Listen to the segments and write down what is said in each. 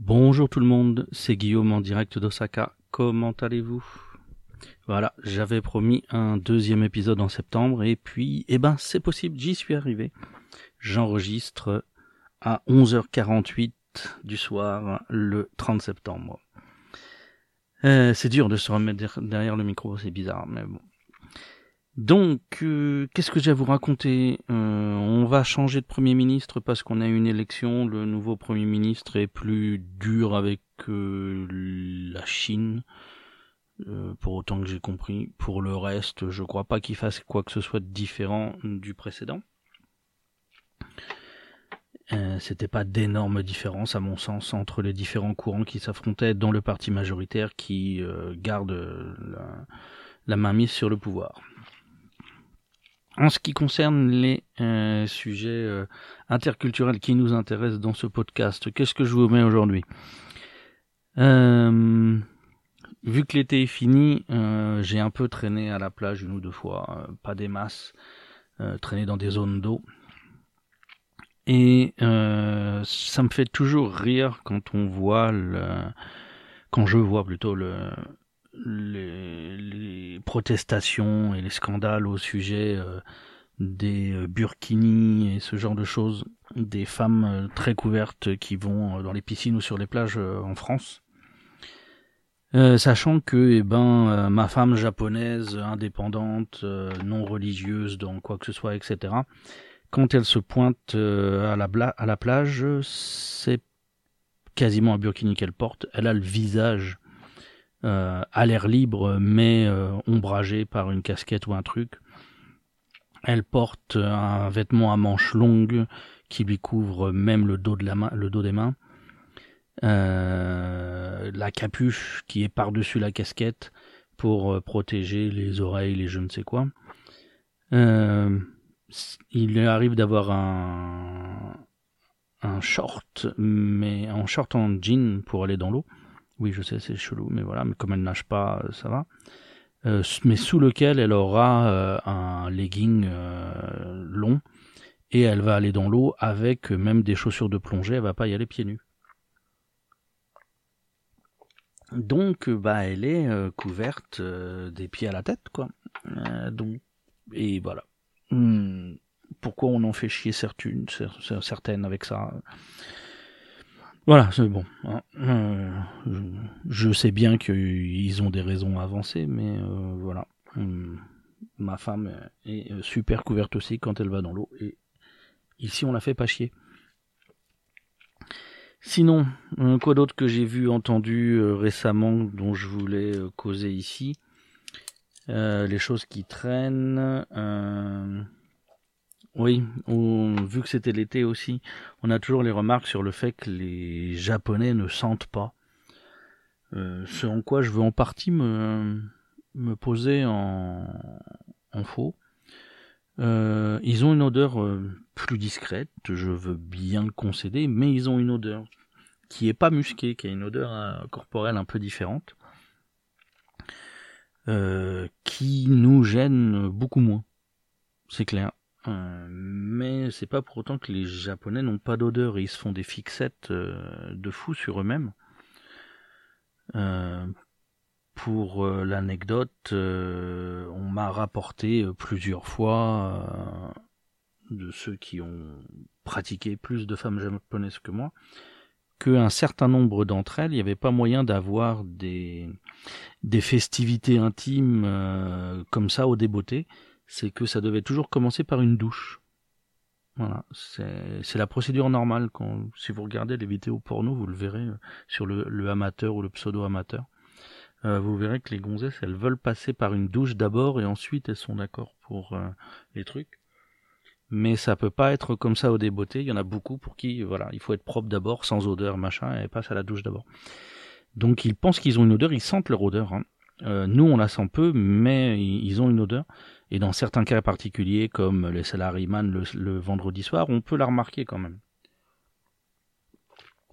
Bonjour tout le monde, c'est Guillaume en direct d'Osaka. Comment allez-vous? Voilà, j'avais promis un deuxième épisode en septembre et puis, eh ben, c'est possible, j'y suis arrivé. J'enregistre à 11h48 du soir le 30 septembre. Euh, c'est dur de se remettre derrière le micro, c'est bizarre, mais bon. Donc, euh, qu'est-ce que j'ai à vous raconter? Euh, On va changer de Premier ministre parce qu'on a une élection. Le nouveau Premier ministre est plus dur avec euh, la Chine, pour autant que j'ai compris. Pour le reste, je crois pas qu'il fasse quoi que ce soit de différent du précédent. C'était pas d'énormes différences, à mon sens, entre les différents courants qui s'affrontaient dans le parti majoritaire qui garde la, la mainmise sur le pouvoir. En ce qui concerne les euh, sujets euh, interculturels qui nous intéressent dans ce podcast, qu'est-ce que je vous mets aujourd'hui? Euh, Vu que l'été est fini, j'ai un peu traîné à la plage une ou deux fois, pas des masses, traîné dans des zones d'eau. Et ça me fait toujours rire quand on voit le, quand je vois plutôt le, les, protestations et les scandales au sujet euh, des euh, burkinis et ce genre de choses, des femmes euh, très couvertes qui vont dans les piscines ou sur les plages en France. sachant que eh ben ma femme japonaise indépendante non religieuse dans quoi que ce soit etc quand elle se pointe à à la plage c'est quasiment un burkini qu'elle porte elle a le visage euh, à l'air libre, mais euh, ombragé par une casquette ou un truc. Elle porte un vêtement à manches longues qui lui couvre même le dos, des mains. Euh, la capuche qui est par-dessus la casquette pour protéger les oreilles, les je ne sais quoi. il arrive d'avoir un, un short, mais un short en jean pour aller dans l'eau. Oui, je sais, c'est chelou, mais voilà, mais comme elle nage pas, euh, ça va. Euh, mais sous lequel elle aura euh, un legging long et elle va aller dans l'eau avec même des chaussures de plongée, elle va pas y aller pieds nus. Donc, bah, elle est couverte des pieds à la tête, quoi. donc, et voilà. Hmm, pourquoi on en fait chier certaines, certaines avec ça? Voilà, c'est bon. Hein. Euh, je sais bien qu'ils ont des raisons avancées, mais euh, voilà. Hum, ma femme est euh, super couverte aussi quand elle va dans l'eau. Et ici, on la fait pas chier. Sinon, quoi d'autre que j'ai vu, entendu récemment, dont je voulais causer ici? Les choses qui traînent. Oui, vu que c'était l'été aussi, on a toujours les remarques sur le fait que les Japonais ne sentent pas. Euh, ce en quoi je veux en partie me, me poser en, en faux. Euh, ils ont une odeur euh, plus discrète, je veux bien le concéder, mais ils ont une odeur qui est pas musquée, qui a une odeur corporelle un peu différente, qui nous gêne beaucoup moins. C'est clair. Euh, mais c'est pas pour autant que les Japonais n'ont pas d'odeur ils se font des fixettes euh, de fou sur eux-mêmes. Euh, pour l'anecdote, on m'a rapporté plusieurs fois de ceux qui ont pratiqué plus de femmes japonaises que moi, qu'un certain nombre d'entre elles, il n'y avait pas moyen d'avoir des, des festivités intimes comme ça au débeauté c'est que ça devait toujours commencer par une douche. Voilà, c'est la procédure normale. Quand, si vous regardez les vidéos porno, vous le verrez euh, sur le, amateur ou le pseudo-amateur. Euh, vous verrez que les gonzesses, elles veulent passer par une douche d'abord et ensuite elles sont d'accord pour euh, les trucs. Mais ça peut pas être comme ça au débeauté. Il y en a beaucoup pour qui, voilà, il faut être propre d'abord, sans odeur, machin, et passe à la douche d'abord. Donc ils pensent qu'ils ont une odeur, ils sentent leur odeur. Hein. Nous, on la sent peu, mais ils ont une odeur. Et dans certains cas particuliers, comme les salaryman le, le vendredi soir, on peut la remarquer quand même.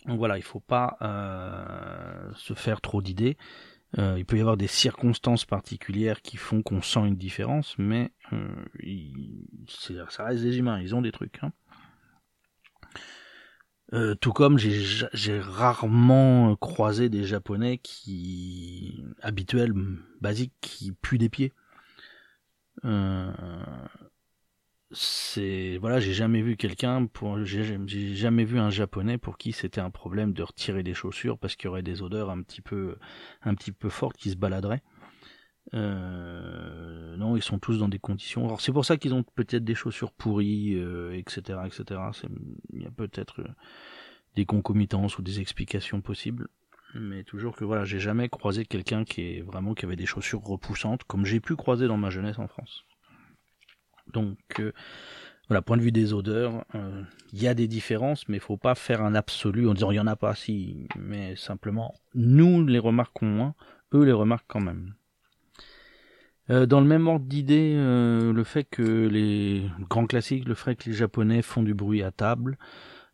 Donc voilà, il ne faut pas euh, se faire trop d'idées. Euh, il peut y avoir des circonstances particulières qui font qu'on sent une différence, mais euh, ça reste des humains, ils ont des trucs. Hein. Euh, tout comme j'ai rarement croisé des japonais qui habituels, basiques, qui puent des pieds. Euh, c'est voilà, j'ai jamais vu quelqu'un pour, j'ai jamais vu un japonais pour qui c'était un problème de retirer des chaussures parce qu'il y aurait des odeurs un petit peu, un petit peu fortes qui se baladeraient. Euh, non, ils sont tous dans des conditions. Alors c'est pour ça qu'ils ont peut-être des chaussures pourries, euh, etc., etc. Il y a peut-être euh, des concomitances ou des explications possibles, mais toujours que voilà, j'ai jamais croisé quelqu'un qui est vraiment qui avait des chaussures repoussantes, comme j'ai pu croiser dans ma jeunesse en France. Donc euh, voilà, point de vue des odeurs, il y a des différences, mais il faut pas faire un absolu en disant il y en a pas, si, mais simplement nous les remarquons moins, eux les remarquent quand même. Euh, dans le même ordre d'idée, euh, le fait que les grands classiques, le fait que les Japonais font du bruit à table,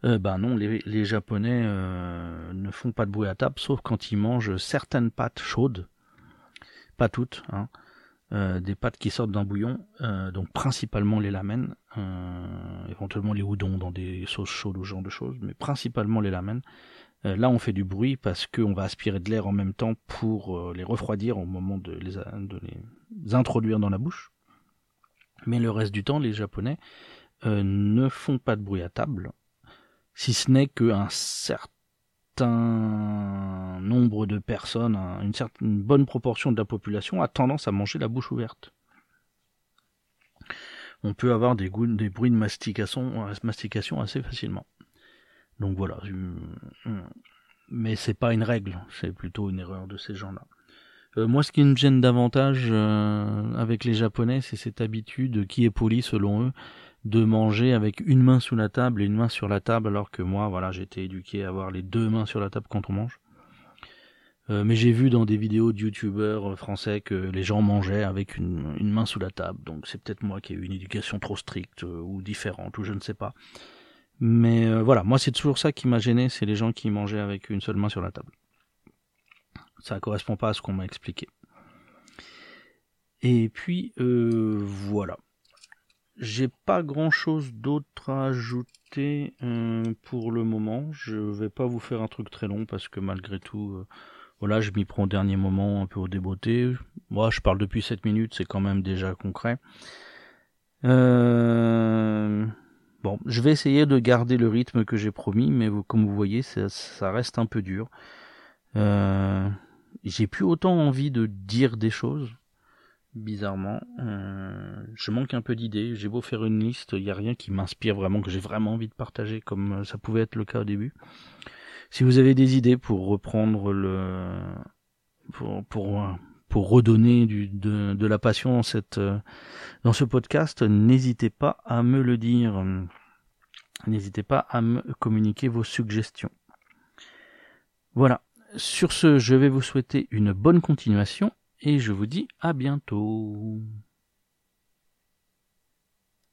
euh, ben non, les, Japonais ne font pas de bruit à table, sauf quand ils mangent certaines pâtes chaudes, pas toutes, hein, des pâtes qui sortent d'un bouillon, donc principalement les lamens, éventuellement les udon dans des sauces chaudes ou ce genre de choses, mais principalement les lamens. Euh, là, on fait du bruit parce qu'on va aspirer de l'air en même temps pour euh, les refroidir au moment de les, introduire dans la bouche. Mais le reste du temps, les Japonais euh, ne font pas de bruit à table, si ce n'est qu'un certain nombre de personnes, une certaine bonne proportion de la population a tendance à manger la bouche ouverte. On peut avoir des, bruits de mastication assez facilement. Donc voilà. Mais c'est pas une règle, c'est plutôt une erreur de ces gens-là. Euh, moi, ce qui me gêne davantage euh, avec les Japonais, c'est cette habitude qui est polie selon eux de manger avec une main sous la table et une main sur la table, alors que moi, voilà, été éduqué à avoir les deux mains sur la table quand on mange. Euh, mais j'ai vu dans des vidéos de youtubeurs français que les gens mangeaient avec une main sous la table, donc c'est peut-être moi qui ai eu une éducation trop stricte ou différente, ou je ne sais pas. Mais euh, voilà, moi c'est toujours ça qui m'a gêné, c'est les gens qui mangeaient avec une seule main sur la table. Ça correspond pas à ce qu'on m'a expliqué. Et puis euh, voilà. J'ai pas grand chose d'autre à ajouter euh, pour le moment. Je vais pas vous faire un truc très long parce que malgré tout, voilà, je m'y prends au dernier moment, un peu au débeauté. Moi, je parle depuis 7 minutes, c'est quand même déjà concret. Euh Bon, je vais essayer de garder le rythme que j'ai promis, mais comme vous voyez, ça, reste un peu dur. Euh, j'ai plus autant envie de dire des choses, bizarrement. Euh, je manque un peu d'idées. J'ai beau faire une liste, il n'y a rien qui m'inspire vraiment, que j'ai vraiment envie de partager, comme ça pouvait être le cas au début. Si vous avez des idées pour reprendre le, pour, pour, redonner de, la passion cette, dans ce podcast, n'hésitez pas à me le dire. N'hésitez pas à me communiquer vos suggestions. Voilà. Sur ce, je vais vous souhaiter une bonne continuation et je vous dis à bientôt.